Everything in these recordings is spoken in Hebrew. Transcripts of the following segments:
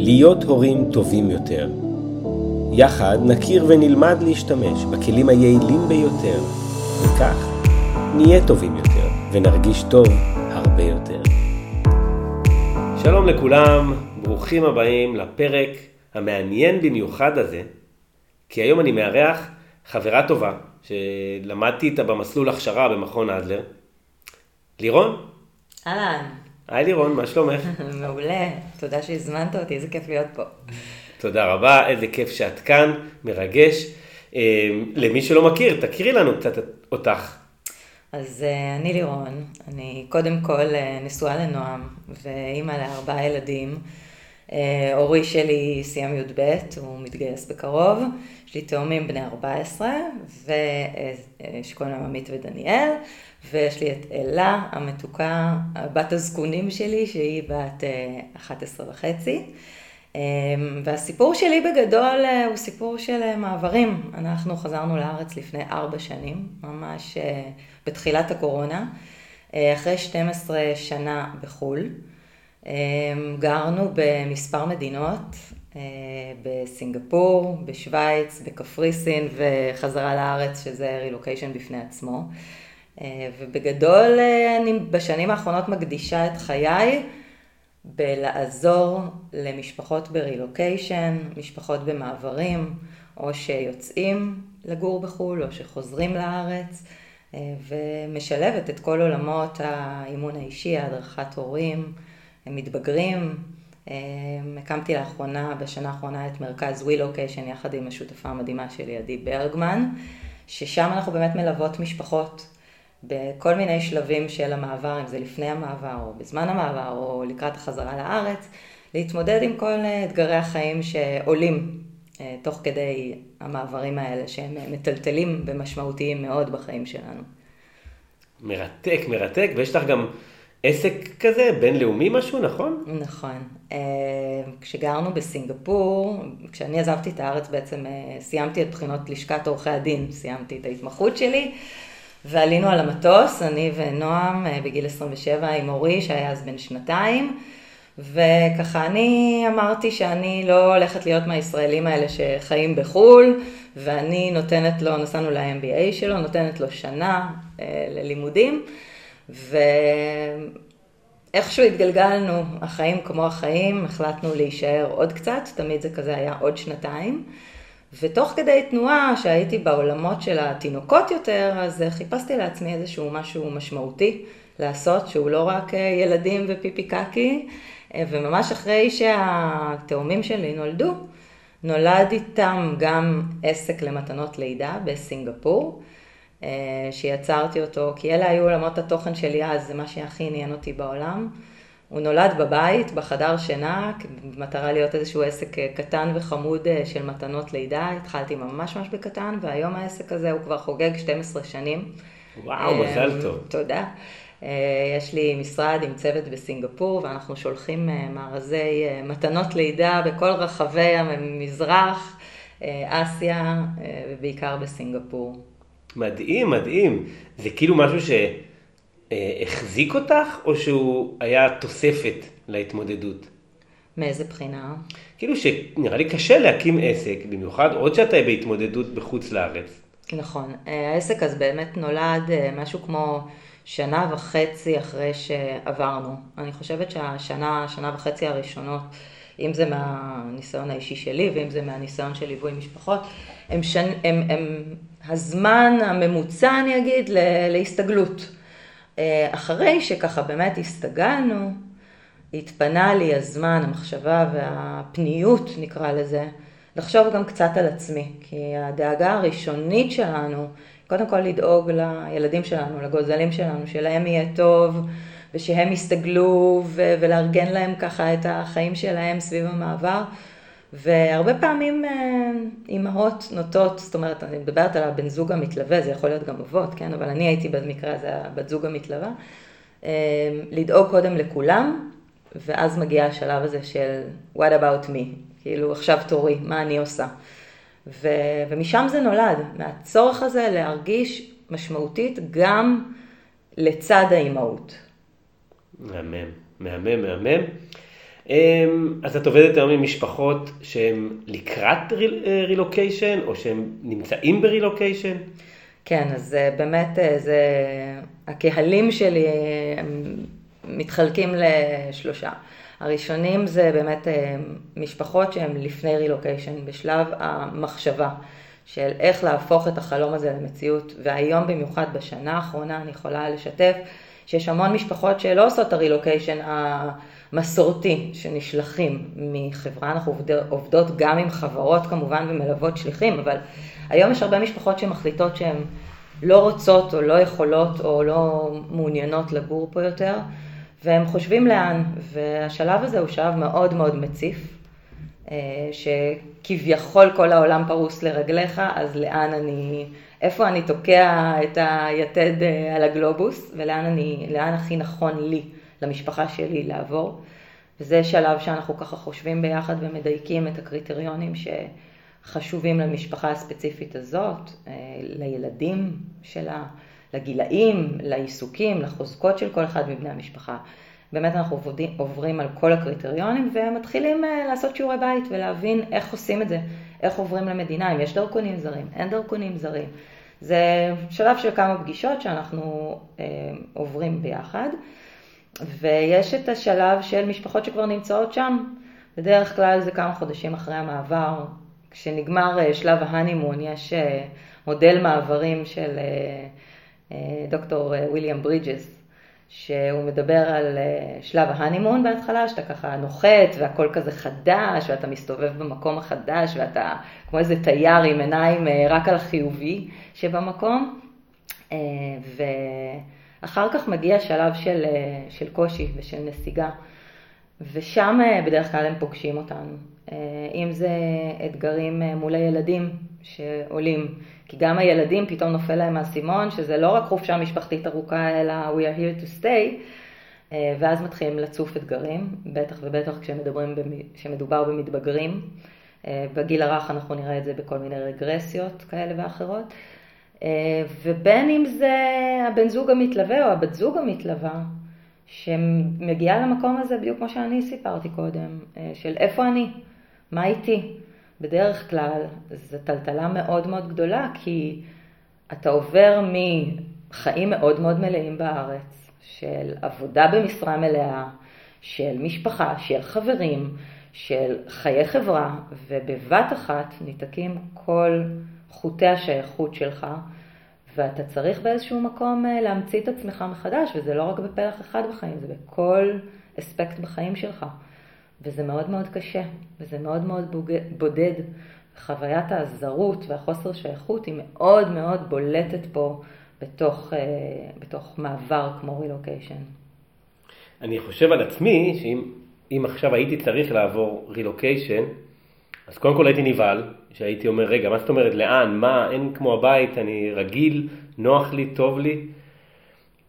להיות הורים טובים יותר. יחד נכיר ונלמד להשתמש בכלים היעילים ביותר, וכך נהיה טובים יותר ונרגיש טוב הרבה יותר. שלום לכולם, ברוכים הבאים לפרק המעניין במיוחד הזה, כי היום אני מארח חברה טובה שלמדתי איתה במסלול הכשרה במכון אדלר. לירון? אהלן. היי לירון, מה שלומך? מעולה, תודה שהזמנת אותי, איזה כיף להיות פה. תודה רבה, איזה כיף שאת כאן, מרגש. אה, למי שלא מכיר, תכירי לנו קצת אותך. אז אה, אני לירון, אני קודם כל אה, נשואה לנועם ואימא לארבעה ילדים. אורי שלי סיים י"ב, הוא מתגייס בקרוב. יש לי תאומים בני 14, ושקוראים להם עמית ודניאל, ויש לי את אלה המתוקה, בת הזקונים שלי, שהיא בת 11 אה, וחצי. אה, והסיפור שלי בגדול אה, הוא סיפור של מעברים. אנחנו חזרנו לארץ לפני ארבע שנים, ממש בתחילת הקורונה, אחרי 12 שנה בחו"ל. גרנו במספר מדינות, בסינגפור, בשוויץ, בקפריסין וחזרה לארץ, שזה רילוקיישן בפני עצמו. אה, ובגדול אה, אני בשנים האחרונות מקדישה את חיי בלעזור למשפחות ברילוקיישן, משפחות במעברים, או שיוצאים לגור בחו"ל, או שחוזרים לארץ, אה, ומשלבת את כל עולמות האימון האישי, הדרכת הורים, מתבגרים. הקמתי לאחרונה, בשנה האחרונה, את מרכז ווי-לוקיישן יחד עם השותפה המדהימה שלי, עדי ברגמן, ששם אנחנו באמת מלוות משפחות בכל מיני שלבים של המעבר, אם זה לפני המעבר או בזמן המעבר או לקראת החזרה לארץ, להתמודד עם כל אתגרי החיים שעולים אה, תוך כדי המעברים האלה, שהם מטלטלים ומשמעותיים מאוד בחיים שלנו. מרתק, מרתק, ויש לך גם עסק כזה, בינלאומי משהו, נכון? נכון. אה, כשגרנו בסינגפור, כשאני עזבתי את הארץ בעצם אה, סיימתי את בחינות לשכת עורכי הדין, סיימתי את ההתמחות שלי. ועלינו על המטוס, אני ונועם אה, בגיל 27 עם אורי שהיה אז בן שנתיים. וככה אני אמרתי שאני לא הולכת להיות מהישראלים האלה שחיים בחו"ל, ואני נותנת לו, נסענו ל-MBA שלו, נותנת לו שנה אה, ללימודים, ואיכשהו התגלגלנו, החיים כמו החיים, החלטנו להישאר עוד קצת, תמיד זה כזה היה עוד שנתיים. ותוך כדי תנועה, שהייתי בעולמות של התינוקות יותר, אז חיפשתי לעצמי איזשהו משהו משמעותי לעשות, שהוא לא רק אה, ילדים ופיפי קקי, אה, וממש אחרי שהתאומים שלי נולדו, נולד איתם גם עסק למתנות לידה בסינגפור, אה, שיצרתי אותו, כי אלה היו עולמות התוכן שלי אז, זה מה שהכי עניין אותי בעולם. הוא נולד בבית, בחדר שינה, במטרה להיות איזשהו עסק אה, קטן וחמוד אה, של מתנות לידה. התחלתי ממש ממש בקטן, והיום העסק הזה הוא כבר חוגג 12 שנים. וואו, מזל טוב. תודה. אה, יש לי משרד עם צוות בסינגפור, ואנחנו שולחים מארזי מתנות לידה בכל רחבי המזרח, אסיה, ובעיקר בסינגפור. מדהים, מדהים. זה כאילו משהו ש... אה, החזיק אותך, או שהוא היה תוספת להתמודדות? מאיזה בחינה? כאילו שנראה לי קשה להקים עסק, במיוחד עוד שאתה בהתמודדות בחוץ לארץ. נכון. אה, העסק אז באמת נולד אה, משהו כמו שנה וחצי אחרי שעברנו. אני חושבת שהשנה, שנה וחצי הראשונות, אם זה מהניסיון האישי שלי ואם זה מהניסיון של ליווי משפחות, הם, שנ, הם, הם הזמן הממוצע, אני אגיד, להסתגלות. אה, אחרי שככה באמת הסתגלנו, התפנה לי הזמן, המחשבה והפניות נקרא לזה, לחשוב גם קצת על עצמי, כי הדאגה הראשונית שלנו, קודם כל לדאוג לילדים שלנו, לגוזלים שלנו, שלהם יהיה טוב, ושהם יסתגלו ולארגן להם ככה את החיים שלהם סביב המעבר. והרבה פעמים אה, אימהות נוטות, זאת אומרת, אני מדברת על הבן זוג המתלווה, זה יכול להיות גם אבות, כן? אבל אני הייתי במקרה הזה הבת זוג המתלווה, אה, לדאוג קודם לכולם, ואז מגיע השלב הזה של what about me, כאילו עכשיו תורי, מה אני עושה? ו, ומשם זה נולד, מהצורך הזה להרגיש משמעותית גם לצד האימהות. מהמם, מהמם, מהמם. אמ, אז את עובדת היום עם משפחות שהן לקראת רילוקיישן, או שהן נמצאים ברילוקיישן? כן, אז אה, באמת, אה, זה, הקהלים שלי הם מתחלקים לשלושה. הראשונים זה באמת משפחות שהן לפני רילוקיישן, בשלב המחשבה של איך להפוך את החלום הזה למציאות, והיום במיוחד בשנה האחרונה אני יכולה לשתף שיש המון משפחות שלא עושות את הרילוקיישן המסורתי שנשלחים מחברה, אנחנו עובדות גם עם חברות כמובן ומלוות שליחים, אבל היום יש הרבה משפחות שמחליטות שהן לא רוצות או לא יכולות או לא מעוניינות לגור פה יותר, והם חושבים לאן, והשלב הזה הוא שלב מאוד מאוד מציף. אה, שכביכול כל העולם פרוס לרגליך, אז לאן אני, איפה אני תוקע את היתד אה, על הגלובוס, ולאן אני, לאן הכי נכון לי, למשפחה שלי לעבור. וזה שלב שאנחנו ככה חושבים ביחד ומדייקים את הקריטריונים שחשובים למשפחה הספציפית הזאת, אה, לילדים שלה, לגילאים, לעיסוקים, לחוזקות של כל אחד מבני המשפחה. באמת אנחנו עובדים, עוברים על כל הקריטריונים ומתחילים אה, לעשות שיעורי בית ולהבין איך עושים את זה, איך עוברים למדינה, אם יש דרכונים זרים, אין דרכונים זרים. זה שלב של כמה פגישות שאנחנו אה, עוברים ביחד, ויש את השלב של משפחות שכבר נמצאות שם, בדרך כלל זה כמה חודשים אחרי המעבר, כשנגמר אה, שלב ההנימון, יש אה, מודל מעברים של אה, דוקטור אה, ויליאם ברידג'ס, שהוא מדבר על שלב ההנימון בהתחלה, שאתה ככה נוחת והכל כזה חדש, ואתה מסתובב במקום החדש, ואתה כמו איזה תייר עם עיניים רק על החיובי שבמקום. אה, ואחר כך מגיע שלב של, של קושי ושל נסיגה, ושם בדרך כלל הם פוגשים אותנו. אם זה אתגרים מול הילדים שעולים. כי גם הילדים פתאום נופל להם האסימון, שזה לא רק חופשה משפחתית ארוכה, אלא we are here to stay, אה, ואז מתחילים לצוף אתגרים, בטח ובטח כשמדובר במתבגרים. אה, בגיל הרך אנחנו נראה את זה בכל מיני רגרסיות כאלה ואחרות. אה, ובין אם זה הבן זוג המתלווה או הבת זוג המתלווה, שמגיעה למקום הזה בדיוק כמו שאני סיפרתי קודם, של איפה אני, מה איתי. בדרך כלל זו טלטלה מאוד מאוד גדולה, כי אתה עובר מחיים מאוד מאוד מלאים בארץ, של עבודה במשרה מלאה, של משפחה, של חברים, של חיי חברה, ובבת אחת ניתקים כל חוטי השייכות שלך, ואתה צריך באיזשהו מקום אה, להמציא את עצמך מחדש, וזה לא רק בפלח אחד בחיים, זה בכל אספקט בחיים שלך. וזה מאוד מאוד קשה, וזה מאוד מאוד בודד. חוויית הזרות והחוסר שייכות היא מאוד מאוד בולטת פה בתוך, אה, בתוך מעבר כמו רילוקיישן. אני חושב על עצמי שאם עכשיו הייתי צריך לעבור רילוקיישן, אז קודם כל הייתי נבהל, שהייתי אומר, רגע, מה זאת אומרת, לאן, מה, אין כמו הבית, אני רגיל, נוח לי, טוב לי.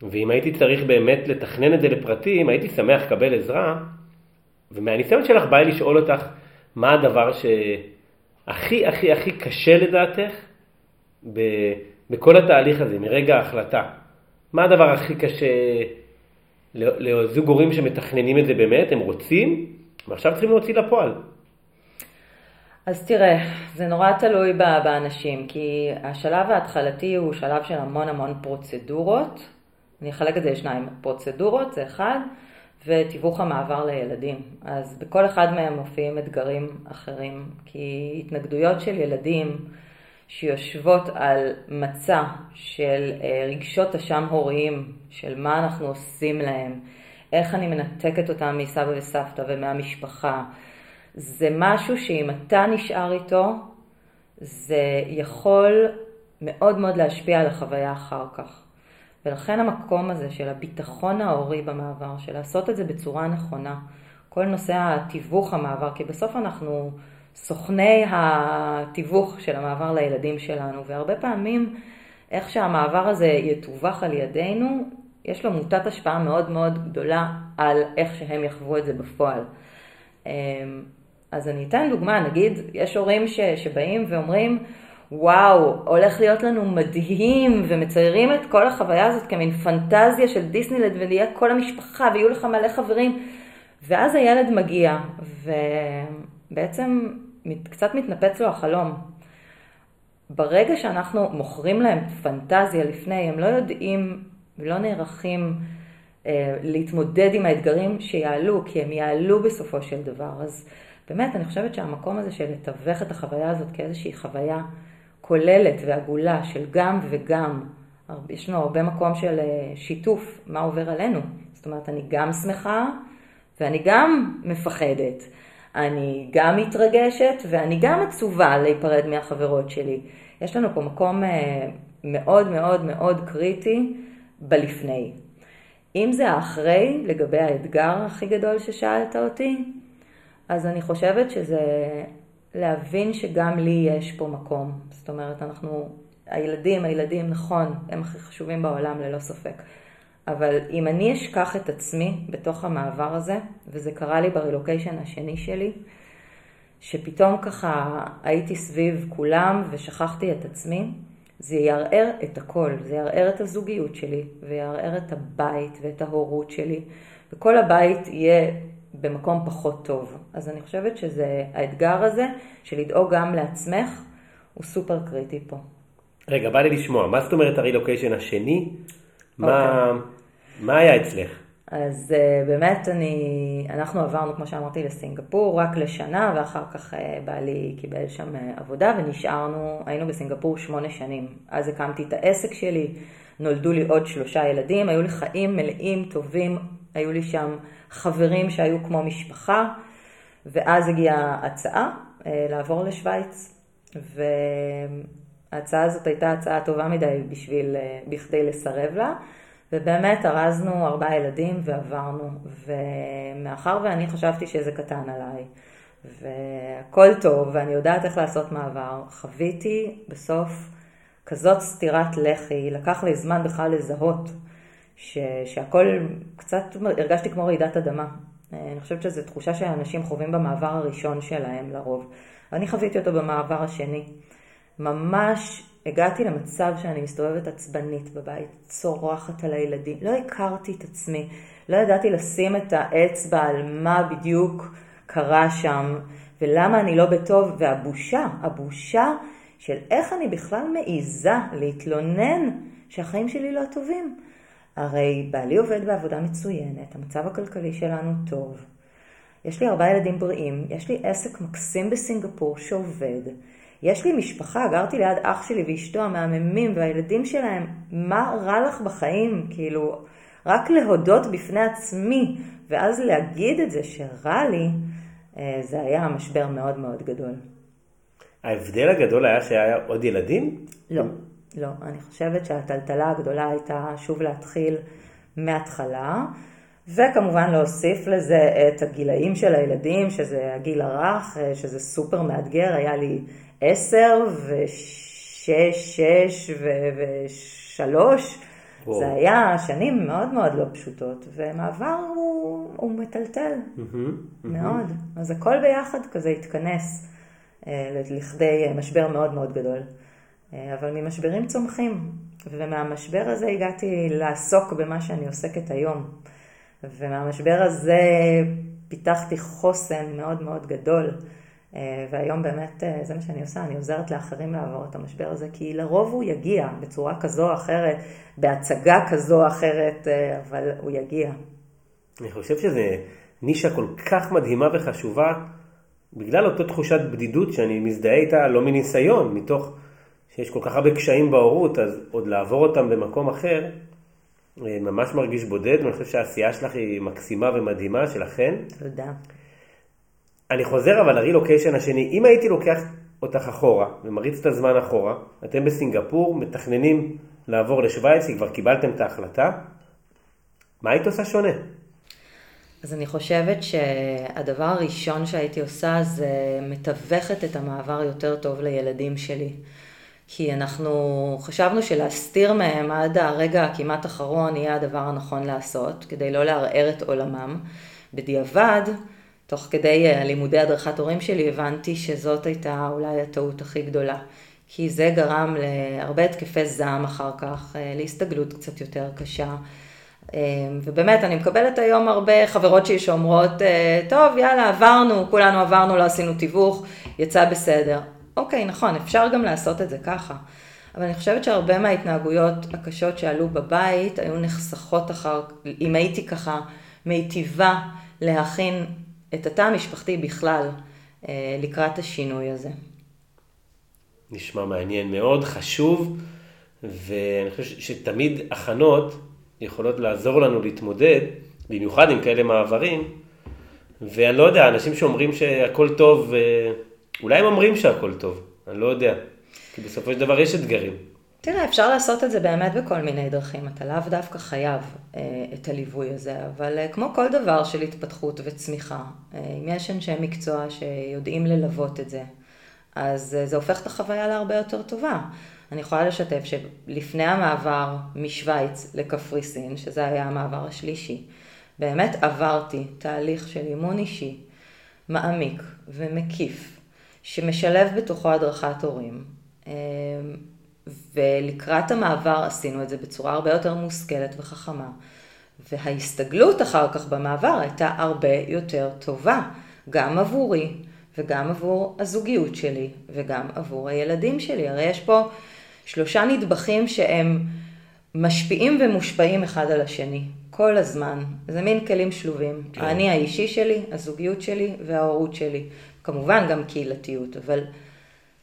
ואם הייתי צריך באמת לתכנן את זה לפרטים, הייתי שמח לקבל עזרה, ומהניסיון שלך בא לי לשאול אותך, מה הדבר שהכי הכי הכי קשה לדעתך ב, בכל התהליך הזה, מרגע ההחלטה? מה הדבר הכי קשה לזוג הורים שמתכננים את זה באמת, הם רוצים, ועכשיו צריכים להוציא לפועל? אז תראה, זה נורא תלוי באנשים, כי השלב ההתחלתי הוא שלב של המון המון פרוצדורות. אני אחלק את זה לשניים, פרוצדורות זה אחד, ותיווך המעבר לילדים. אז בכל אחד מהם מופיעים אתגרים אחרים, כי התנגדויות של ילדים שיושבות על מצע של אה, רגשות אשם הוריים, של מה אנחנו עושים להם, איך אני מנתקת אותם מסבא וסבתא ומהמשפחה, זה משהו שאם אתה נשאר איתו, זה יכול מאוד מאוד להשפיע על החוויה אחר כך. ולכן המקום הזה של הביטחון ההורי במעבר, של לעשות את זה בצורה נכונה, כל נושא התיווך המעבר, כי בסוף אנחנו סוכני התיווך של המעבר לילדים שלנו, והרבה פעמים איך שהמעבר הזה יתווך על ידינו, יש לו מוטת השפעה מאוד מאוד גדולה על איך שהם יחוו את זה בפועל. אז אני אתן דוגמה, נגיד, יש הורים ש, שבאים ואומרים, וואו, הולך להיות לנו מדהים, ומציירים את כל החוויה הזאת כמין פנטזיה של דיסנילד, ונהיה כל המשפחה, ויהיו לך מלא חברים. ואז הילד מגיע, ובעצם קצת מתנפץ לו החלום. ברגע שאנחנו מוכרים להם פנטזיה לפני, הם לא יודעים ולא נערכים אה, להתמודד עם האתגרים שיעלו, כי הם יעלו בסופו של דבר. אז באמת, אני חושבת שהמקום הזה של לתווך את החוויה הזאת כאיזושהי חוויה כוללת ועגולה של גם וגם, יש לנו הרבה מקום של אה, שיתוף מה עובר עלינו. זאת אומרת, אני גם שמחה ואני גם מפחדת. אני גם מתרגשת ואני גם עצובה להיפרד מהחברות שלי. יש לנו פה מקום אה, מאוד מאוד מאוד קריטי בלפני. אם זה האחרי, לגבי האתגר הכי גדול ששאלת אותי, אז אני חושבת שזה להבין שגם לי יש פה מקום. זאת אומרת, אנחנו, הילדים, הילדים, נכון, הם הכי חשובים בעולם ללא ספק. אבל אם אני אשכח את עצמי בתוך המעבר הזה, וזה קרה לי ברילוקיישן השני שלי, שפתאום ככה הייתי סביב כולם ושכחתי את עצמי, זה יערער את הכל, זה יערער את הזוגיות שלי, ויערער את הבית ואת ההורות שלי, וכל הבית יהיה במקום פחות טוב. אז אני חושבת שזה, האתגר הזה של לדאוג גם לעצמך, הוא סופר קריטי פה. רגע, בא לי לשמוע, מה זאת אומרת הרילוקיישן השני? Okay. מה, אוקיי. מה היה אצלך? אז uh, באמת אני, אנחנו עברנו, כמו שאמרתי, לסינגפור רק לשנה, ואחר כך uh, בעלי קיבל שם uh, עבודה, ונשארנו, היינו בסינגפור שמונה שנים. אז הקמתי את העסק שלי, נולדו לי עוד שלושה ילדים, היו לי חיים מלאים, טובים, היו לי שם חברים שהיו כמו משפחה, ואז הגיעה הצעה uh, לעבור לשוויץ, וההצעה הזאת הייתה הצעה טובה מדי בשביל, uh, בכדי לסרב לה. ובאמת ארזנו ארבעה ילדים ועברנו, ומאחר ואני חשבתי שזה קטן עליי, והכל טוב, ואני יודעת איך לעשות מעבר, חוויתי בסוף כזאת סטירת לחי, לקח לי זמן בכלל לזהות ש, שהכל קצת, הרגשתי כמו רעידת אדמה. אני חושבת שזו תחושה שאנשים חווים במעבר הראשון שלהם לרוב. אני חוויתי אותו במעבר השני. ממש הגעתי למצב שאני מסתובבת עצבנית בבית, צורחת על הילדים, לא הכרתי את עצמי, לא ידעתי לשים את האצבע על מה בדיוק קרה שם, ולמה אני לא בטוב, והבושה, הבושה של איך אני בכלל מעיזה להתלונן שהחיים שלי לא טובים. הרי בעלי עובד בעבודה מצוינת, המצב הכלכלי שלנו טוב. יש לי ארבעה ילדים בריאים, יש לי עסק מקסים בסינגפור שעובד. יש לי משפחה, גרתי ליד אח שלי ואשתו המהממים והילדים שלהם, מה רע לך בחיים? כאילו, רק להודות בפני עצמי, ואז להגיד את זה שרע לי, אה, זה היה משבר מאוד מאוד גדול. ההבדל הגדול היה שהיה עוד ילדים? לא, לא. אני חושבת שהטלטלה הגדולה הייתה שוב להתחיל מההתחלה, וכמובן להוסיף לזה את הגילאים של הילדים, שזה הגיל הרך, שזה סופר מאתגר. היה לי עשר ושש, שש ושלוש. זה היה שנים מאוד מאוד לא פשוטות, ומעבר הוא, הוא מטלטל mm-hmm, mm-hmm. מאוד. אז הכל ביחד כזה התכנס אה, לכדי משבר מאוד מאוד גדול. אה, אבל ממשברים צומחים, ומהמשבר הזה הגעתי לעסוק במה שאני עוסקת היום. ומהמשבר הזה פיתחתי חוסן מאוד מאוד גדול. אה, והיום באמת אה, זה מה שאני עושה, אני עוזרת לאחרים לעבור את המשבר הזה, כי לרוב הוא יגיע בצורה כזו או אחרת, בהצגה כזו או אחרת, אבל הוא יגיע. אני חושב שזו נישה כל כך מדהימה וחשובה, בגלל אותה תחושת בדידות שאני מזדהה איתה לא מניסיון, מתוך שיש כל כך הרבה קשיים בהורות, אז עוד לעבור אותם במקום אחר, ממש מרגיש בודד, ואני חושב שהעשייה שלך היא מקסימה ומדהימה, שלכן. תודה. אני חוזר אבל לרילוקיישן השני, אם הייתי לוקח אותך אחורה ומריץ את הזמן אחורה, אתם בסינגפור מתכננים לעבור לשוויץ, כי כבר קיבלתם את ההחלטה, מה היית עושה שונה? אז אני חושבת שהדבר הראשון שהייתי עושה זה מתווכת את המעבר יותר טוב לילדים שלי. כי אנחנו חשבנו שלהסתיר מהם עד הרגע הכמעט אחרון יהיה הדבר הנכון לעשות, כדי לא לערער את עולמם. בדיעבד, תוך כדי אה, לימודי הדרכת הורים שלי הבנתי שזאת הייתה אולי הטעות הכי גדולה. כי זה גרם להרבה התקפי זעם אחר כך, אה, להסתגלות קצת יותר קשה. ובאמת, אני מקבלת היום הרבה חברות שלי שאומרות, טוב, יאללה, עברנו, כולנו עברנו, לא עשינו תיווך, יצא בסדר. אוקיי, נכון, אפשר גם לעשות את זה ככה. אבל אני חושבת שהרבה מההתנהגויות הקשות שעלו בבית היו נחסכות אחר, אם הייתי ככה מיטיבה להכין את התא המשפחתי בכלל אה, לקראת השינוי הזה. נשמע מעניין מאוד, חשוב, ואני חושב שתמיד הכנות יכולות לעזור לנו להתמודד, במיוחד עם כאלה מעברים, ואני לא יודע, אנשים שאומרים שהכל טוב, אה, אולי הם אומרים שהכל טוב, אני לא יודע. כי בסופו של דבר יש אתגרים. תראה, אפשר לעשות את זה באמת בכל מיני דרכים. אתה לאו דווקא חייב אה, את הליווי הזה, אבל אה, כמו כל דבר של התפתחות וצמיחה, אה, אם יש אנשי מקצוע שיודעים ללוות את זה, אז אה, זה הופך את החוויה להרבה יותר טובה. אני יכולה לשתף שלפני המעבר משוויץ לקפריסין, שזה היה המעבר השלישי, באמת עברתי תהליך של אימון אישי מעמיק ומקיף, שמשלב בתוכו הדרכת הורים, אמ, ולקראת המעבר עשינו את זה בצורה הרבה יותר מושכלת וחכמה. וההסתגלות אחר כך במעבר הייתה הרבה יותר טובה, גם עבורי וגם עבור הזוגיות שלי וגם עבור הילדים שלי. הרי יש פה שלושה נדבכים שהם משפיעים ומושפעים אחד על השני, כל הזמן. זה מין כלים שלובים. כן. האני האישי שלי, הזוגיות שלי וההורות שלי. כמובן גם קהילתיות, אבל...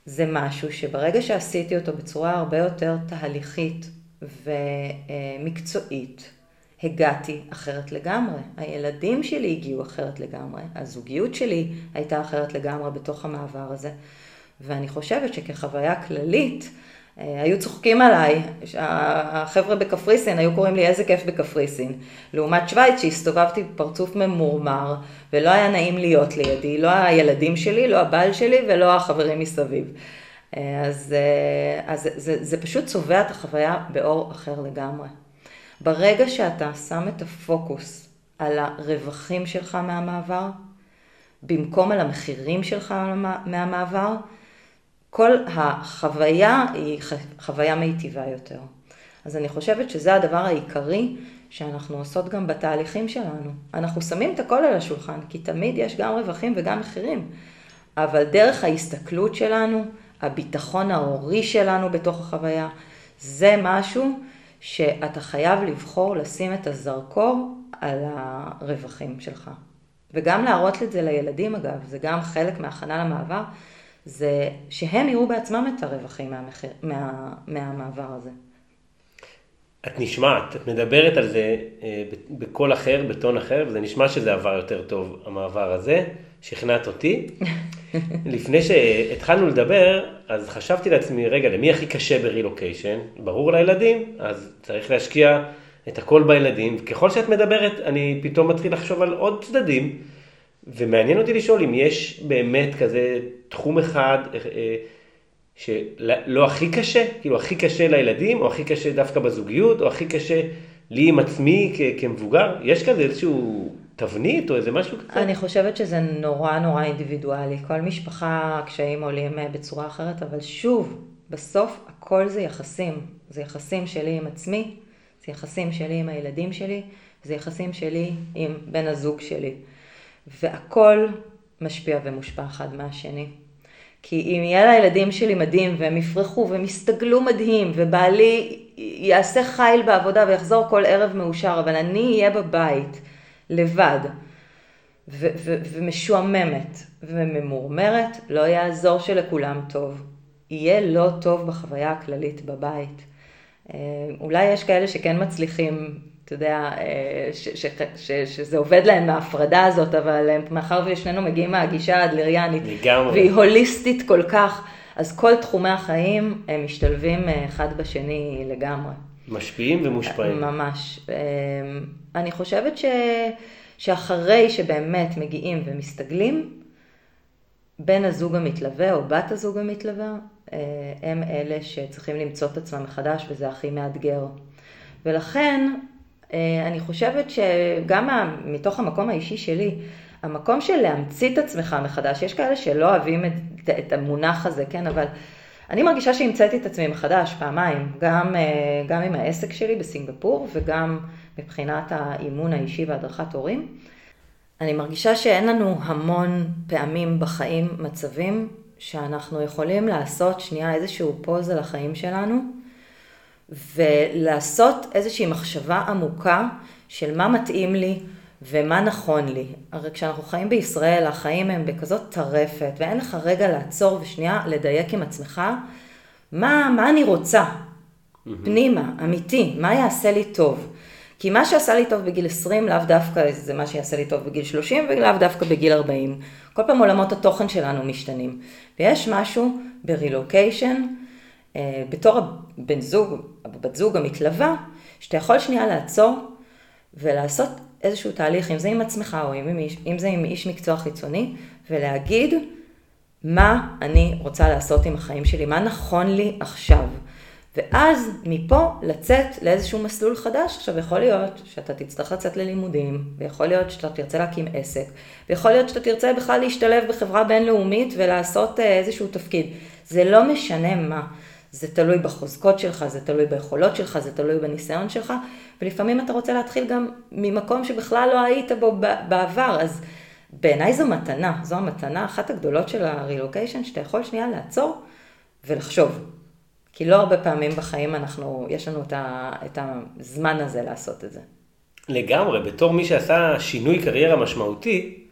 זה משהו שברגע שעשיתי אותו בצורה הרבה יותר תהליכית ומקצועית, הגעתי אחרת לגמרי. הילדים שלי הגיעו אחרת לגמרי, הזוגיות שלי הייתה אחרת לגמרי בתוך המעבר הזה. ואני חושבת שכחוויה כללית, היו צוחקים עליי, החבר'ה בקפריסין היו קוראים לי איזה כיף בקפריסין. לעומת שווייץ שהסתובבתי בפרצוף ממורמר ולא היה נעים להיות לידי, לא הילדים שלי, לא הבעל שלי ולא החברים מסביב. אה, אז, אה, אז זה, זה, זה פשוט צובע את החוויה באור אחר לגמרי. ברגע שאתה שם את הפוקוס על הרווחים שלך מהמעבר, במקום על המחירים שלך מהמעבר, כל החוויה היא חוויה מיטיבה יותר. אז אני חושבת שזה הדבר העיקרי שאנחנו עושות גם בתהליכים שלנו. אנחנו שמים את הכל על השולחן, כי תמיד יש גם רווחים וגם מחירים. אבל דרך ההסתכלות שלנו, הביטחון ההורי שלנו בתוך החוויה, זה משהו שאתה חייב לבחור לשים את הזרקור על הרווחים שלך. וגם להראות את זה לילדים אגב, זה גם חלק מהכנה למעבר. זה שהם יראו בעצמם את הרווחים מהמחיר, מה, מהמעבר הזה. את נשמעת, את מדברת על זה אה, בקול אחר, בטון אחר, וזה נשמע שזה עבר יותר טוב, המעבר הזה. שכנעת אותי. לפני שהתחלנו לדבר, אז חשבתי לעצמי, רגע, למי הכי קשה ברילוקיישן? ברור לילדים, אז צריך להשקיע את הכל בילדים. וככל שאת מדברת, אני פתאום מתחיל לחשוב על עוד צדדים. ומעניין אותי לשאול אם יש באמת כזה תחום אחד אה, אה, שלא הכי קשה, כאילו הכי קשה לילדים, או הכי קשה דווקא בזוגיות, או הכי קשה לי עם עצמי כמבוגר, יש כזה איזשהו תבנית או איזה משהו כזה? אני חושבת שזה נורא נורא אינדיבידואלי. כל משפחה, הקשיים עולים אה, בצורה אחרת, אבל שוב, בסוף הכל זה יחסים. זה יחסים שלי עם עצמי, זה יחסים שלי עם הילדים שלי, זה יחסים שלי עם בן הזוג שלי. והכל משפיע ומושפע אחד מהשני. כי אם יהיה לילדים שלי מדהים והם יפרחו והם יסתגלו מדהים ובעלי יעשה חיל בעבודה ויחזור כל ערב מאושר, אבל אני אהיה בבית לבד ו- ו- ומשועממת וממורמרת, לא יעזור שלכולם טוב. יהיה לא טוב בחוויה הכללית בבית. אה, אולי יש כאלה שכן מצליחים אתה יודע, אה, ש, ש, ש, שזה עובד להם מההפרדה הזאת, אבל מאחר ושנינו מגיעים מהגישה האדלריאנית, לגמרי. והיא הוליסטית כל כך, אז כל תחומי החיים הם משתלבים אה, אחד בשני לגמרי. משפיעים ומושפעים. ממש. אה, אני חושבת ש, שאחרי שבאמת מגיעים ומסתגלים, בן הזוג המתלווה או בת הזוג המתלווה, הם אלה שצריכים למצוא את עצמם מחדש, וזה הכי מאתגר. ולכן אה, אני חושבת שגם מתוך המקום האישי שלי, המקום של להמציא את עצמך מחדש, יש כאלה שלא אוהבים את, את המונח הזה, כן, אבל אני מרגישה שהמצאתי את עצמי מחדש פעמיים, גם, אה, גם עם העסק שלי בסינגפור וגם מבחינת האימון האישי והדרכת הורים. אני מרגישה שאין לנו המון פעמים בחיים מצבים שאנחנו יכולים לעשות שנייה איזשהו פוז על החיים שלנו ולעשות איזושהי מחשבה עמוקה של מה מתאים לי ומה נכון לי. הרי כשאנחנו חיים בישראל, החיים הם בכזאת טרפת ואין לך רגע לעצור ושנייה לדייק עם עצמך מה, מה אני רוצה, פנימה, אמיתי, מה יעשה לי טוב. כי מה שעשה לי טוב בגיל 20 לאו דווקא זה מה שיעשה לי טוב בגיל 30 ולאו דווקא בגיל 40. כל פעם עולמות התוכן שלנו משתנים. ויש משהו ברילוקיישן, בתור הבן זוג, בת זוג המתלווה, שאתה יכול שנייה לעצור ולעשות איזשהו תהליך, אם זה עם עצמך או עם, אם זה עם איש מקצוע חיצוני, ולהגיד מה אני רוצה לעשות עם החיים שלי, מה נכון לי עכשיו. ואז מפה לצאת לאיזשהו מסלול חדש. עכשיו יכול להיות שאתה תצטרך לצאת ללימודים, ויכול להיות שאתה תרצה להקים עסק, ויכול להיות שאתה תרצה בכלל להשתלב בחברה בינלאומית ולעשות אה, איזשהו תפקיד. זה לא משנה מה. זה תלוי בחוזקות שלך, זה תלוי ביכולות שלך, זה תלוי בניסיון שלך, ולפעמים אתה רוצה להתחיל גם ממקום שבכלל לא היית בו בעבר, אז בעיניי זו מתנה, זו המתנה, אחת הגדולות של הרילוקיישן, שאתה יכול שנייה לעצור ולחשוב. כי לא הרבה פעמים בחיים אנחנו, יש לנו את, את הזמן הזה לעשות את זה. לגמרי, בתור מי שעשה שינוי קריירה משמעותי,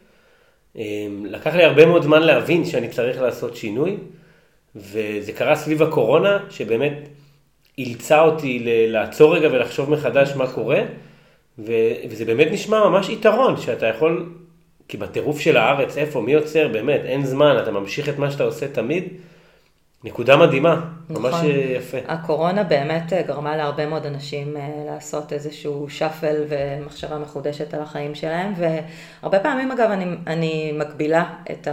אמ, לקח לי הרבה מאוד זמן להבין שאני צריך לעשות שינוי, וזה קרה סביב הקורונה, שבאמת אילצה אותי לעצור רגע ולחשוב מחדש מה קורה, וזה באמת נשמע ממש יתרון, שאתה יכול, כי בטירוף של הארץ, איפה, מי עוצר, באמת, אין זמן, אתה ממשיך את מה שאתה עושה תמיד. נקודה מדהימה, נכון. ממש יפה. הקורונה באמת אה, גרמה להרבה מאוד אנשים אה, לעשות איזשהו שאפל ומחשבה מחודשת על החיים שלהם, והרבה פעמים אגב אני, אני מקבילה את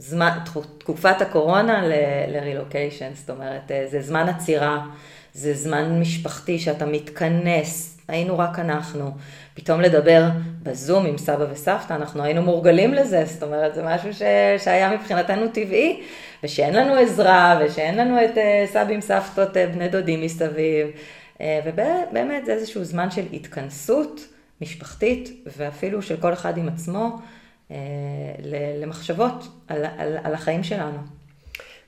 הזמן, תקופת הקורונה לרילוקיישן, זאת אומרת, אה, זה זמן עצירה, זה זמן משפחתי שאתה מתכנס, היינו רק אנחנו. פתאום לדבר בזום עם סבא וסבתא, אנחנו היינו מורגלים לזה, זאת אומרת, זה משהו ש... שהיה מבחינתנו טבעי, ושאין לנו עזרה, ושאין לנו את אה, סבים, סבתות, אה, בני דודים מסביב, ובאמת זה איזשהו זמן של התכנסות משפחתית, ואפילו של כל אחד עם עצמו, למחשבות על, על, על החיים שלנו.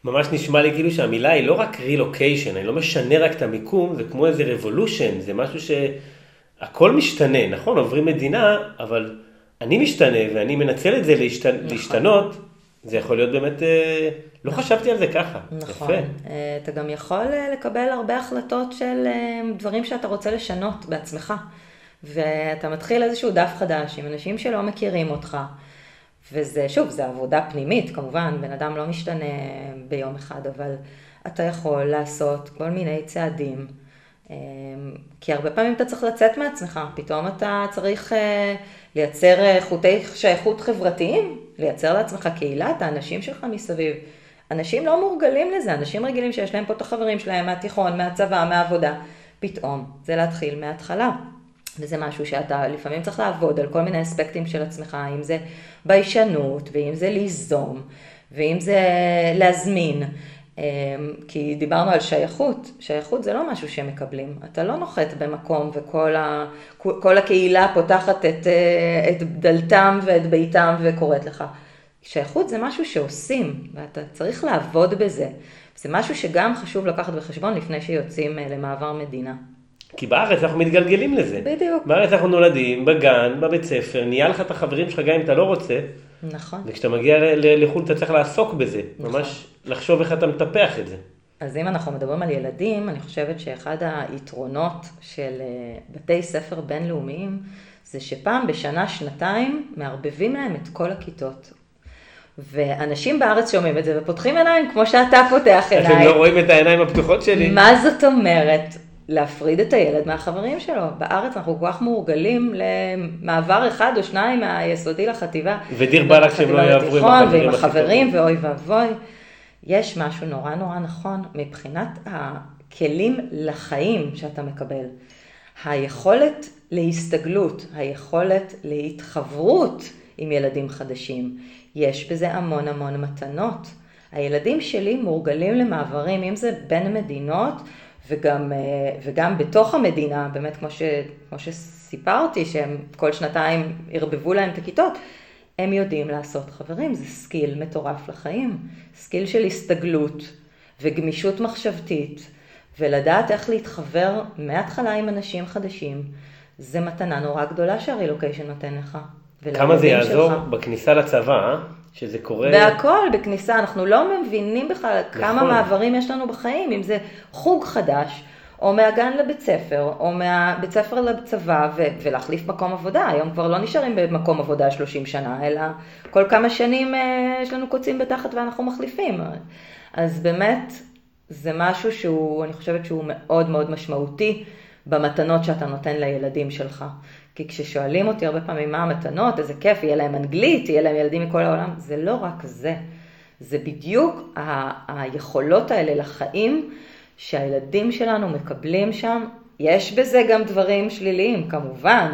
ממש נשמע לי כאילו שהמילה היא לא רק רילוקיישן, אני לא משנה רק את המיקום, זה כמו איזה רבולושן, זה משהו שהכל משתנה, נכון, עוברים מדינה, אבל אני משתנה ואני מנצל את זה להשת... נכון. להשתנות, זה יכול להיות באמת, אה, לא נכון. חשבתי על זה ככה, נכון. יפה. אה, אתה גם יכול אה, לקבל הרבה החלטות של דברים שאתה רוצה לשנות בעצמך, ואתה מתחיל איזשהו דף חדש עם אנשים שלא מכירים אותך. וזה, שוב, זה עבודה פנימית, כמובן, בן אדם לא משתנה ביום אחד, אבל אתה יכול לעשות כל מיני צעדים, אמ, כי הרבה פעמים אתה צריך לצאת מעצמך, פתאום אתה צריך אה, לייצר אה, חוטי שייכות חברתיים, לייצר לעצמך קהילה, את האנשים שלך מסביב. אנשים לא מורגלים לזה, אנשים רגילים שיש להם פה את החברים שלהם מהתיכון, מהצבא, מהעבודה. פתאום זה להתחיל מההתחלה. וזה משהו שאתה לפעמים צריך לעבוד על כל מיני אספקטים של עצמך, אם זה ביישנות, ואם זה ליזום, ואם זה להזמין. אמ, כי דיברנו על שייכות, שייכות זה לא משהו שמקבלים. אתה לא נוחת במקום וכל ה, הקהילה פותחת את, אה, את דלתם ואת ביתם וקוראת לך. שייכות זה משהו שעושים, ואתה צריך לעבוד בזה. זה משהו שגם חשוב לקחת בחשבון לפני שיוצאים אה, למעבר מדינה. כי בארץ אנחנו מתגלגלים לזה. בדיוק. בארץ אנחנו נולדים, בגן, בבית ספר, נהיה לך את החברים שלך גם אם אתה לא רוצה. נכון. וכשאתה מגיע לחו"ל אתה צריך לעסוק בזה. נכון. ממש לחשוב איך אתה מטפח את זה. אז אם אנחנו מדברים על ילדים, אני חושבת שאחד היתרונות של אה, בתי ספר בינלאומיים, זה שפעם בשנה, שנתיים, מערבבים להם את כל הכיתות. ואנשים בארץ שומעים את זה ופותחים עיניים כמו שאתה פותח עיניים. אתם לא רואים את העיניים הפתוחות שלי. מה זאת אומרת? להפריד את הילד מהחברים שלו. בארץ אנחנו כל כך מורגלים למעבר אחד או שניים מהיסודי לחטיבה. ודיר באלק שהם לא יעברו עם החברים. ועם החברים, ואוי ואבוי. יש משהו נורא נורא נכון מבחינת הכלים לחיים שאתה מקבל. היכולת להסתגלות, היכולת להתחברות עם ילדים חדשים. יש בזה המון המון מתנות. הילדים שלי מורגלים למעברים, אם זה בין מדינות, וגם, וגם בתוך המדינה, באמת כמו, ש, כמו שסיפרתי, שהם כל שנתיים ערבבו להם את הכיתות, הם יודעים לעשות חברים, זה skill מטורף לחיים, skill של הסתגלות וגמישות מחשבתית, ולדעת איך להתחבר מההתחלה עם אנשים חדשים, זה מתנה נורא גדולה שהרילוקיישן נותן לך. כמה זה יעזור שלך. בכניסה לצבא, אה? שזה קורה... בהכל, בכניסה, אנחנו לא מבינים בכלל נכון. כמה מעברים יש לנו בחיים, אם זה חוג חדש, או מהגן לבית ספר, או מהבית ספר לצבא, ו- ולהחליף מקום עבודה. היום כבר לא נשארים במקום עבודה 30 שנה, אלא כל כמה שנים אה, יש לנו קוצים בתחת ואנחנו מחליפים. אז באמת, זה משהו שהוא, אני חושבת שהוא מאוד מאוד משמעותי במתנות שאתה נותן לילדים שלך. כי כששואלים אותי הרבה פעמים מה המתנות, איזה כיף, יהיה להם אנגלית, יהיה להם ילדים מכל העולם, זה לא רק זה. זה בדיוק ה- היכולות האלה לחיים שהילדים שלנו מקבלים שם. יש בזה גם דברים שליליים, כמובן.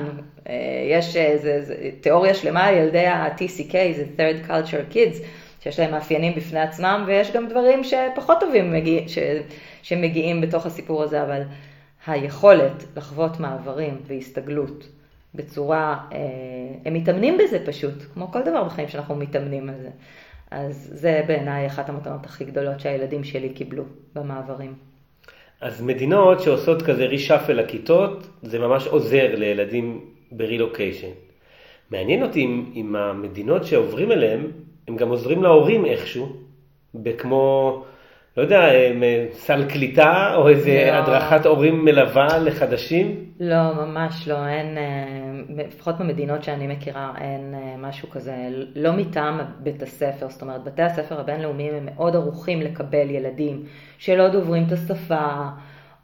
אה, יש איזה, זה, תיאוריה שלמה על ילדי ה-TCK, זה third culture kids, שיש להם מאפיינים בפני עצמם, ויש גם דברים שפחות טובים מגיע, ש, שמגיעים בתוך הסיפור הזה, אבל היכולת לחוות מעברים והסתגלות בצורה, אה, הם מתאמנים בזה פשוט, כמו כל דבר בחיים שאנחנו מתאמנים על זה. אז זה בעיניי אחת המתנות הכי גדולות שהילדים שלי קיבלו במעברים. אז מדינות שעושות כזה רישאפל לכיתות, זה ממש עוזר לילדים ברילוקיישן. מעניין אותי אם, אם המדינות שעוברים אליהם, הם גם עוזרים להורים איכשהו, כמו, לא יודע, סל קליטה או איזה לא. הדרכת הורים מלווה לחדשים? לא, ממש לא, אין, אה, לפחות במדינות שאני מכירה, אין אה, משהו כזה, לא מטעם בית הספר, זאת אומרת, בתי הספר הבינלאומיים הם מאוד ערוכים לקבל ילדים שלא דוברים את השפה,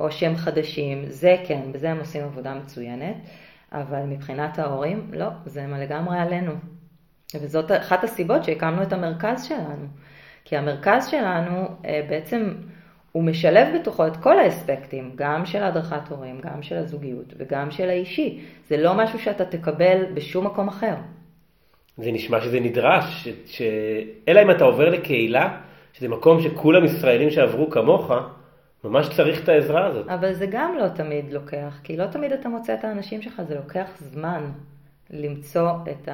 או שהם חדשים, זה כן, בזה הם עושים עבודה מצוינת, אבל מבחינת ההורים, לא, זה לגמרי עלינו. וזאת אחת הסיבות שהקמנו את המרכז שלנו. כי המרכז שלנו אה, בעצם, הוא משלב בתוכו את כל האספקטים, גם של הדרכת הורים, גם של הזוגיות וגם של האישי. זה לא משהו שאתה תקבל בשום מקום אחר. זה נשמע שזה נדרש, ש... ש... אלא אם אתה עובר לקהילה, שזה מקום שכולם ישראלים שעברו כמוך, ממש צריך את העזרה הזאת. אבל זה גם לא תמיד לוקח, כי לא תמיד אתה מוצא את האנשים שלך, זה לוקח זמן למצוא את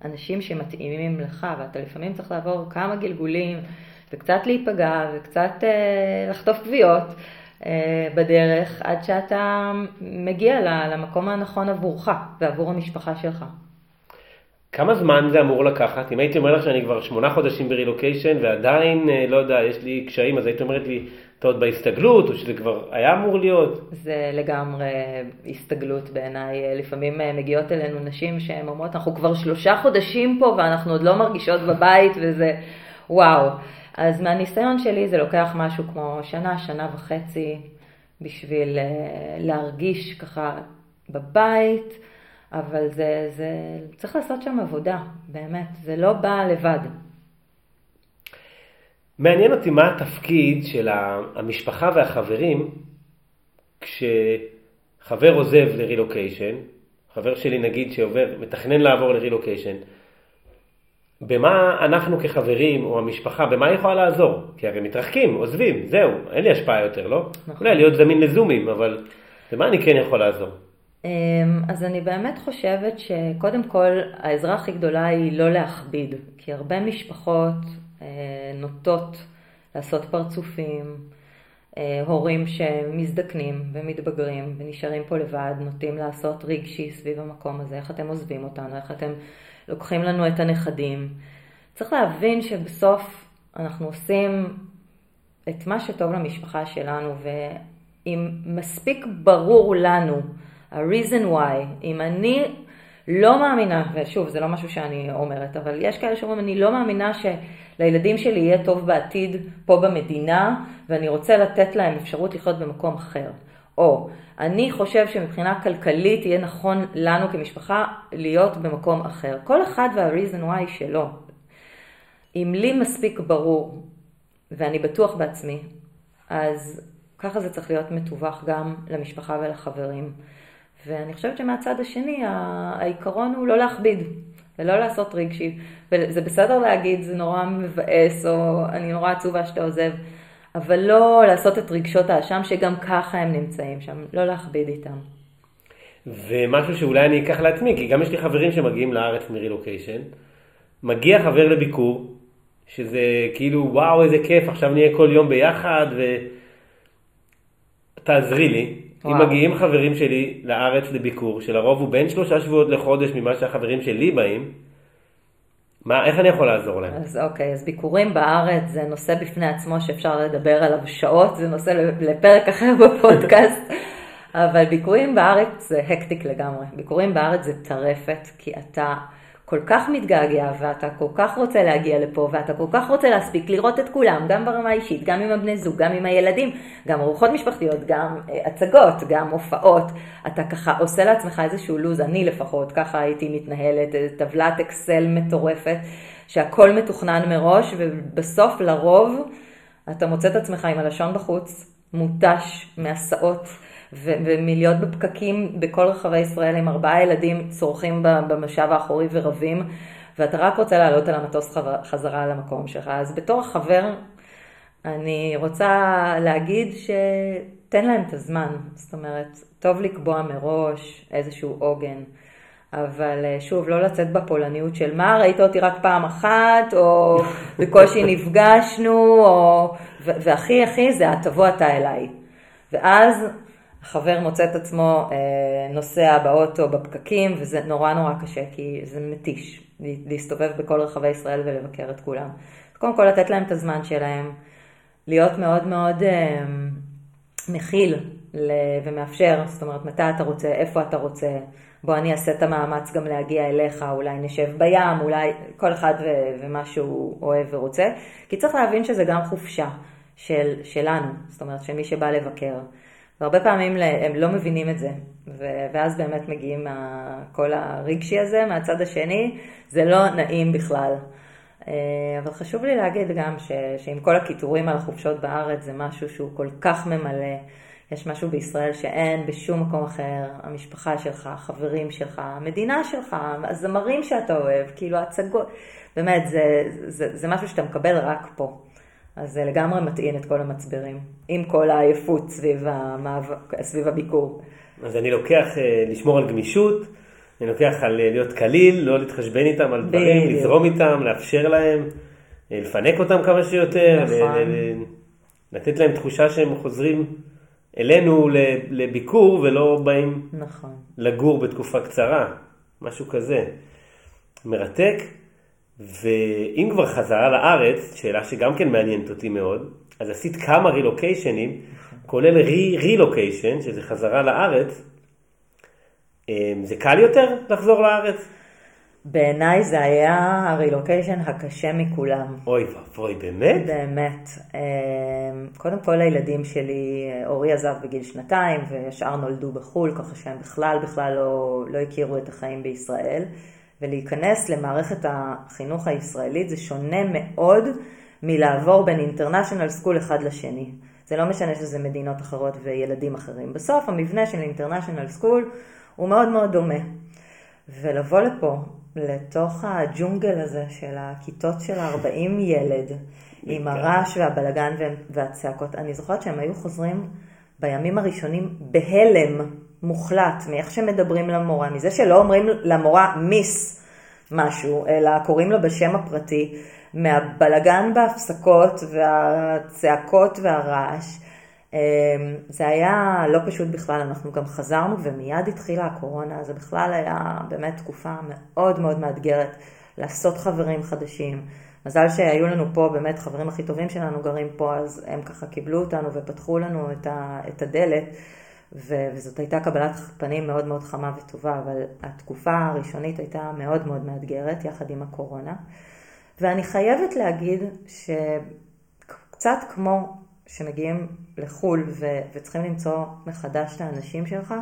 האנשים שמתאימים לך, ואתה לפעמים צריך לעבור כמה גלגולים, וקצת להיפגע, וקצת אה, לחטוף גוויות אה, בדרך, עד שאתה מגיע למקום הנכון עבורך ועבור המשפחה שלך. כמה זמן זה אמור לקחת? אם הייתי אומר לך שאני כבר שמונה חודשים ברילוקיישן ועדיין, אה, לא יודע, יש לי קשיים, אז היית אומרת לי, אתה עוד בהסתגלות, או שזה כבר היה אמור להיות? זה לגמרי הסתגלות בעיניי. לפעמים אה, מגיעות אלינו נשים שהן אומרות, אנחנו כבר שלושה חודשים פה ואנחנו עוד לא מרגישות בבית, וזה וואו. אז מהניסיון שלי זה לוקח משהו כמו שנה, שנה וחצי, בשביל אה, להרגיש ככה בבית. אבל זה, זה, צריך לעשות שם עבודה, באמת, זה לא בא לבד. מעניין אותי מה התפקיד של המשפחה והחברים כשחבר עוזב לרילוקיישן, חבר שלי נגיד שעובר, מתכנן לעבור לרילוקיישן, במה אנחנו כחברים או המשפחה, במה היא יכולה לעזור? כי הרי מתרחקים, עוזבים, זהו, אין לי השפעה יותר, לא? נכון. אולי להיות זמין לזומים, אבל במה אני כן יכול לעזור? אמ, אז אני באמת חושבת שקודם כל העזרה הכי גדולה היא לא להכביד, כי הרבה משפחות אה, נוטות לעשות פרצופים, אה, הורים שמזדקנים ומתבגרים ונשארים פה לבד, נוטים לעשות רגשי סביב המקום הזה, איך אתם עוזבים אותנו, איך אתם לוקחים לנו את הנכדים. צריך להבין שבסוף אנחנו עושים את מה שטוב למשפחה שלנו, ואם מספיק ברור לנו ה-reason why, אם אני לא מאמינה, ושוב, זה לא משהו שאני אומרת, אבל יש כאלה שאומרים, אני לא מאמינה שלילדים שלי יהיה טוב בעתיד פה במדינה, ואני רוצה לתת להם אפשרות לחיות במקום אחר. או, אני חושב שמבחינה כלכלית יהיה נכון לנו כמשפחה להיות במקום אחר. כל אחד וה-reason why שלו. אם לי מספיק ברור, ואני בטוח בעצמי, אז ככה זה צריך להיות מתווך גם למשפחה ולחברים. ואני חושבת שמהצד השני העיקרון הוא לא להכביד ולא לעשות רגשי. וזה בסדר להגיד, זה נורא מבאס, או אני נורא עצובה שאתה עוזב, אבל לא לעשות את רגשות האשם שגם ככה הם נמצאים שם, לא להכביד איתם. ומשהו שאולי אני אקח לעצמי, כי גם יש לי חברים שמגיעים לארץ מרילוקיישן, מגיע חבר לביקור, שזה כאילו וואו איזה כיף, עכשיו נהיה כל יום ביחד, ותעזרי לי, וואו. אם מגיעים חברים שלי לארץ לביקור, שלרוב הוא בין שלושה שבועות לחודש ממה שהחברים שלי באים, מה, איך אני יכול לעזור להם? אז אוקיי, אז ביקורים בארץ זה נושא בפני עצמו שאפשר לדבר עליו שעות, זה נושא לפרק אחר בפודקאסט, אבל ביקורים בארץ זה הקטיק לגמרי. ביקורים בארץ זה טרפת, כי אתה כל כך מתגעגע, ואתה כל כך רוצה להגיע לפה, ואתה כל כך רוצה להספיק לראות את כולם, גם ברמה האישית, גם עם הבני זוג, גם עם הילדים, גם ארוחות משפחתיות, גם אה, הצגות, גם הופעות. אתה ככה עושה לעצמך איזשהו לו"ז, אני לפחות, ככה הייתי מתנהלת, אה, טבלת אקסל מטורפת, שהכל מתוכנן מראש, ובסוף לרוב אתה מוצא את עצמך עם הלשון בחוץ, מותש מהסעות. ומלהיות בפקקים בכל רחבי ישראל עם ארבעה ילדים צורכים במושב האחורי ורבים, ואתה רק רוצה לעלות על המטוס חזרה למקום שלך. אז בתור חבר, אני רוצה להגיד שתן להם את הזמן. זאת אומרת, טוב לקבוע מראש איזשהו עוגן. אבל אה, שוב, לא לצאת בפולניות של מה, ראית אותי רק פעם אחת, או בקושי נפגשנו, או... והכי הכי זה תבוא אתה אליי. ואז החבר מוצא את עצמו אה, נוסע באוטו בפקקים, וזה נורא נורא קשה, כי זה מתיש להסתובב בכל רחבי ישראל ולבקר את כולם. קודם כל לתת להם את הזמן שלהם, להיות מאוד מאוד אה, מכיל ומאפשר, זאת אומרת, מתי אתה רוצה, איפה אתה רוצה, בוא אני אעשה את המאמץ גם להגיע אליך, אולי נשב בים, אולי כל אחד ו- ומה שהוא אוהב ורוצה, כי צריך להבין שזה גם חופשה של, שלנו, זאת אומרת, של מי שבא לבקר. והרבה פעמים הם לא מבינים את זה, ואז באמת מגיעים כל הרגשי הזה מהצד השני, זה לא נעים בכלל. אה, אבל חשוב לי להגיד גם ש, שעם כל הקיטורים על החופשות בארץ זה משהו שהוא כל כך ממלא. יש משהו בישראל שאין בשום מקום אחר, המשפחה שלך, החברים שלך, המדינה שלך, הזמרים שאתה אוהב, כאילו הצגות, באמת, זה, זה, זה משהו שאתה מקבל רק פה. אז זה לגמרי מטעין את כל המצברים, עם כל העייפות סביב, המאבק, סביב הביקור. אז אני לוקח אה, לשמור על גמישות, אני לוקח על אה, להיות קליל, לא להתחשבן איתם על דברים, בדיוק. לזרום איתם, לאפשר להם, אה, לפנק אותם כמה שיותר, נכון. לתת להם תחושה שהם חוזרים אלינו לביקור ולא באים נכון. לגור בתקופה קצרה, משהו כזה. מרתק. ואם כבר חזרה לארץ, שאלה שגם כן מעניינת אותי מאוד, אז עשית כמה רילוקיישנים, כולל רילוקיישן, שזה חזרה לארץ. אמ, זה קל יותר לחזור לארץ? בעיניי זה היה הרילוקיישן הקשה מכולם. אוי ואבוי, באמת? באמת. אמ, קודם כל הילדים שלי, אורי עזב בגיל שנתיים והשאר נולדו בחו"ל, ככה שהם בכלל בכלל לא, לא הכירו את החיים בישראל. ולהיכנס למערכת החינוך הישראלית זה שונה מאוד מלעבור בין international school אחד לשני. זה לא משנה שזה מדינות אחרות וילדים אחרים. בסוף המבנה של international school הוא מאוד מאוד דומה. ולבוא לפה, לתוך הג'ונגל הזה של הכיתות של 40 ילד, עם הרעש והבלגן והצעקות, אני זוכרת שהם היו חוזרים בימים הראשונים בהלם מוחלט מאיך שמדברים למורה, מזה שלא אומרים למורה Miss משהו, אלא קוראים לו בשם הפרטי, מהבלגן בהפסקות והצעקות והרעש. אמ, זה היה לא פשוט בכלל, אנחנו גם חזרנו ומיד התחילה הקורונה, זה בכלל היה באמת תקופה מאוד מאוד מאתגרת לעשות חברים חדשים. מזל שהיו לנו פה באמת חברים הכי טובים שלנו גרים פה, אז הם ככה קיבלו אותנו ופתחו לנו את הדלת. וזאת הייתה קבלת פנים מאוד מאוד חמה וטובה, אבל התקופה הראשונית הייתה מאוד מאוד מאתגרת, יחד עם הקורונה. ואני חייבת להגיד שקצת כמו שמגיעים לחו"ל ו- וצריכים למצוא מחדש את האנשים שלך,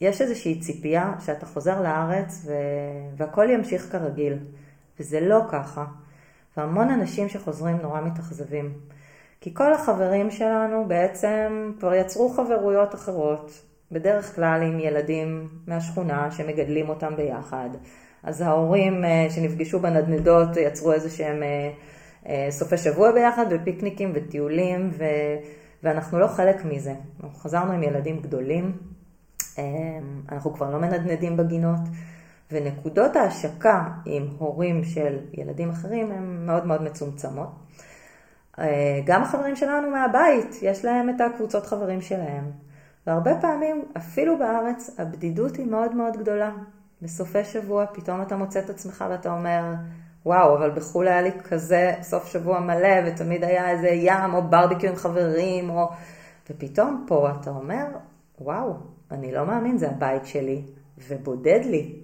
יש איזושהי ציפייה שאתה חוזר לארץ ו- והכל ימשיך כרגיל, וזה לא ככה. והמון אנשים שחוזרים נורא מתאכזבים. כי כל החברים שלנו בעצם כבר יצרו חברויות אחרות, בדרך כלל עם ילדים מהשכונה שמגדלים אותם ביחד. אז ההורים אה, שנפגשו בנדנדות יצרו איזה שהם אה, אה, סופי שבוע ביחד ופיקניקים וטיולים, ו... ואנחנו לא חלק מזה. אנחנו חזרנו עם ילדים גדולים, אנחנו כבר לא מנדנדים בגינות, ונקודות ההשקה עם הורים של ילדים אחרים הן מאוד מאוד מצומצמות. אה, גם החברים שלנו מהבית, יש להם את הקבוצות חברים שלהם. והרבה פעמים, אפילו בארץ, הבדידות היא מאוד מאוד גדולה. בסופי שבוע פתאום אתה מוצא את עצמך ואתה אומר, וואו, אבל בחו"ל היה לי כזה סוף שבוע מלא, ותמיד היה איזה ים, או ברביקיו עם חברים, או... ופתאום פה אתה אומר, וואו, אני לא מאמין, זה הבית שלי, ובודד לי.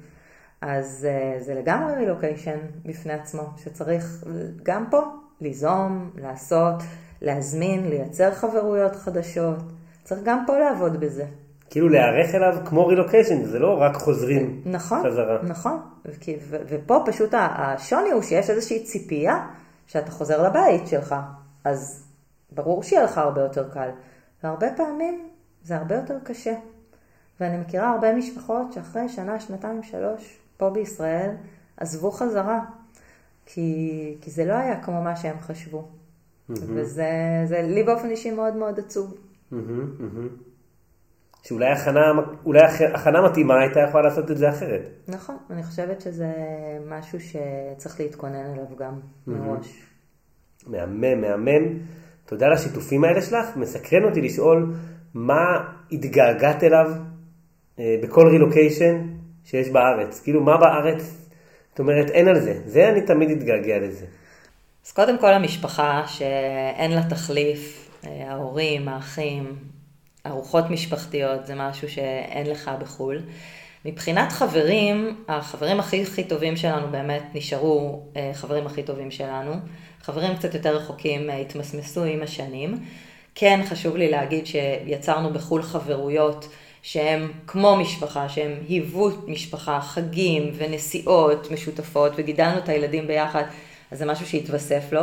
אז uh, זה לגמרי רילוקיישן בפני עצמו, שצריך גם פה ליזום, לעשות, להזמין, לייצר חברויות חדשות. צריך גם פה לעבוד בזה. כאילו להיערך אליו כמו רילוקיישן, זה לא רק חוזרים נכון, חזרה. נכון, ו- ופה פשוט השוני הוא שיש איזושהי ציפייה שאתה חוזר לבית שלך, אז ברור שיהיה לך הרבה יותר קל, והרבה פעמים זה הרבה יותר קשה. ואני מכירה הרבה משפחות שאחרי שנה, שנתיים, שלוש, פה בישראל, עזבו חזרה, כי, כי זה לא היה כמו מה שהם חשבו. Mm-hmm. וזה זה, לי באופן אישי מאוד מאוד עצוב. Mm-hmm, mm-hmm. שאולי הכנה, אולי הכנה מתאימה הייתה יכולה לעשות את זה אחרת. נכון, אני חושבת שזה משהו שצריך להתכונן אליו גם מראש. מהמם, מהמם. תודה על השיתופים האלה שלך. מסקרן אותי לשאול מה התגעגעת אליו אה, בכל רילוקיישן שיש בארץ. כאילו, מה בארץ, את אומרת, אין על זה. זה אני תמיד אתגעגע לזה. אז קודם כל המשפחה שאין לה תחליף, אה, ההורים, האחים, ארוחות משפחתיות זה משהו שאין לך בחו"ל. מבחינת חברים, החברים הכי הכי טובים שלנו באמת נשארו אה, חברים הכי טובים שלנו. חברים קצת יותר רחוקים אה, התמסמסו עם השנים. כן, חשוב לי להגיד שיצרנו בחו"ל חברויות שהם כמו משפחה, שהם היוו משפחה, חגים ונסיעות משותפות וגידלנו את הילדים ביחד, אז זה משהו שהתווסף לו.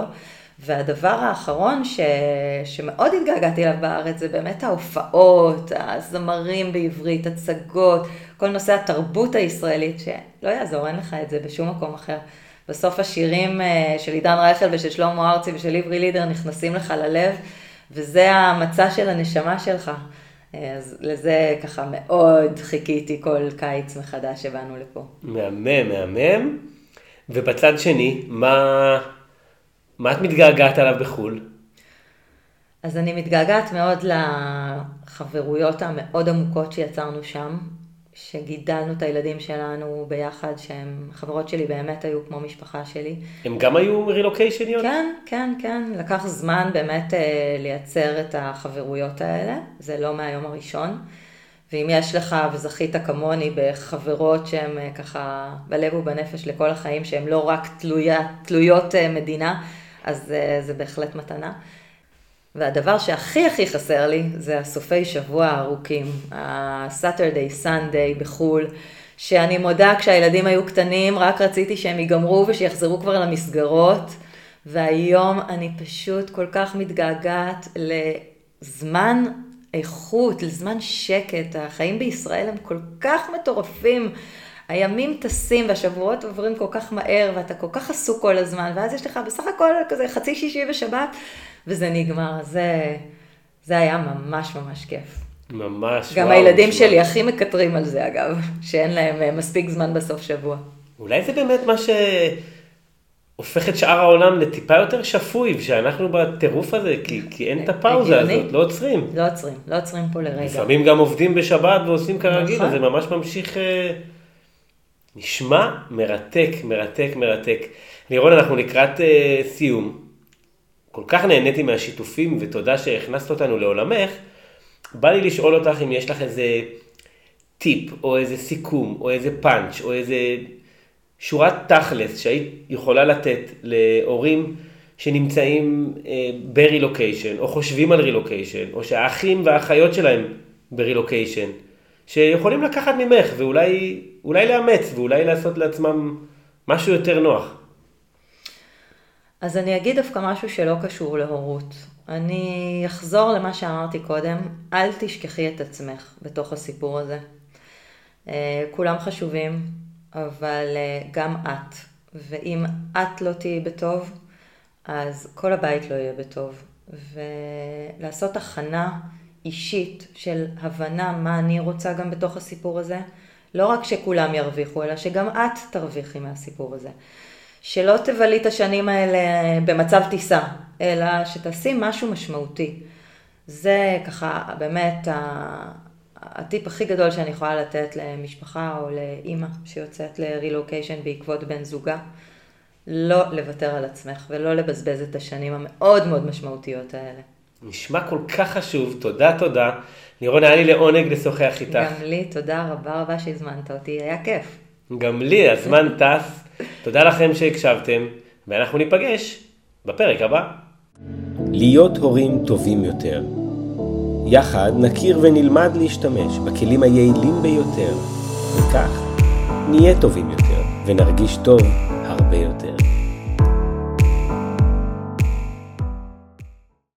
והדבר האחרון ש... שמאוד התגעגעתי אליו בארץ זה באמת ההופעות, הזמרים בעברית, הצגות, כל נושא התרבות הישראלית, שלא יעזור, אין לך את זה בשום מקום אחר. בסוף השירים אה, של עידן רייכל ושל שלמה ארצי ושל עברי לידר נכנסים לך ללב, וזה המצע של הנשמה שלך. אז לזה ככה מאוד חיכיתי כל קיץ מחדש שבאנו לפה. מהמם, מהמם. ובצד שני, מה... מה את מתגעגעת עליו בחו"ל? אז אני מתגעגעת מאוד לחברויות המאוד עמוקות שיצרנו שם, שגידלנו את הילדים שלנו ביחד, שהם, חברות שלי באמת היו כמו משפחה שלי. הם גם היו רילוקיישניות? כן, כן, כן. לקח זמן באמת אה, לייצר את החברויות האלה, זה לא מהיום הראשון. ואם יש לך, וזכית כמוני, בחברות שהן אה, ככה בלב ובנפש לכל החיים, שהן לא רק תלויה, תלויות אה, מדינה, אז אה, זה בהחלט מתנה. והדבר שהכי הכי חסר לי זה הסופי שבוע הארוכים, ה-Saturday, Sunday בחו"ל, שאני מודה כשהילדים היו קטנים, רק רציתי שהם ייגמרו ושיחזרו כבר למסגרות, והיום אני פשוט כל כך מתגעגעת לזמן איכות, לזמן שקט. החיים בישראל הם כל כך מטורפים. הימים טסים והשבועות עוברים כל כך מהר ואתה כל כך עסוק כל הזמן, ואז יש לך בסך הכל כזה חצי שישי ושבת, וזה נגמר. זה, זה היה ממש ממש כיף. ממש. גם וואו, הילדים שלי וואו. הכי מקטרים על זה אגב, שאין להם אה, מספיק זמן בסוף שבוע. אולי זה באמת מה שהופך את שאר העולם לטיפה יותר שפוי, ושאנחנו בטירוף הזה, כי, כי אין את הפאוזה הגיוני. הזאת, לא עוצרים. לא עוצרים, לא עוצרים פה לרגע. לפעמים גם עובדים בשבת ועושים כרגיל, נכון. אז זה ממש ממשיך... אה, נשמע מרתק, מרתק, מרתק. לירון, אנחנו לקראת uh, סיום. כל כך נהניתי מהשיתופים, ותודה שהכנסת אותנו לעולמך. בא לי לשאול אותך אם יש לך איזה טיפ, או איזה סיכום, או איזה פאנץ', או איזה שורת תכלס שהיית יכולה לתת להורים שנמצאים uh, ברילוקיישן, או חושבים על רילוקיישן, או שהאחים והאחיות שלהם ברילוקיישן. שיכולים לקחת ממך ואולי לאמץ ואולי לעשות לעצמם משהו יותר נוח. אז אני אגיד דווקא משהו שלא קשור להורות. אני אחזור למה שאמרתי קודם, אל תשכחי את עצמך בתוך הסיפור הזה. אה, כולם חשובים, אבל אה, גם את. ואם את לא תהיי בטוב, אז כל הבית לא יהיה בטוב. ולעשות הכנה אישית של הבנה מה אני רוצה גם בתוך הסיפור הזה, לא רק שכולם ירוויחו, אלא שגם את תרוויחי מהסיפור הזה. שלא תבלי את השנים האלה במצב טיסה, אלא שתעשי משהו משמעותי. זה ככה באמת הטיפ הכי גדול שאני יכולה לתת למשפחה או לאימא שיוצאת לרילוקיישן בעקבות בן זוגה. לא לוותר על עצמך ולא לבזבז את השנים המאוד מאוד משמעותיות האלה. נשמע כל כך חשוב, תודה תודה. לירון, היה לי לעונג לשוחח איתך. גם לי, תודה רבה רבה שהזמנת אותי, היה כיף. גם לי, הזמן טס. תודה לכם שהקשבתם, ואנחנו ניפגש בפרק הבא. להיות הורים טובים יותר. יחד נכיר ונלמד להשתמש בכלים היעילים ביותר, וכך נהיה טובים יותר ונרגיש טוב הרבה יותר.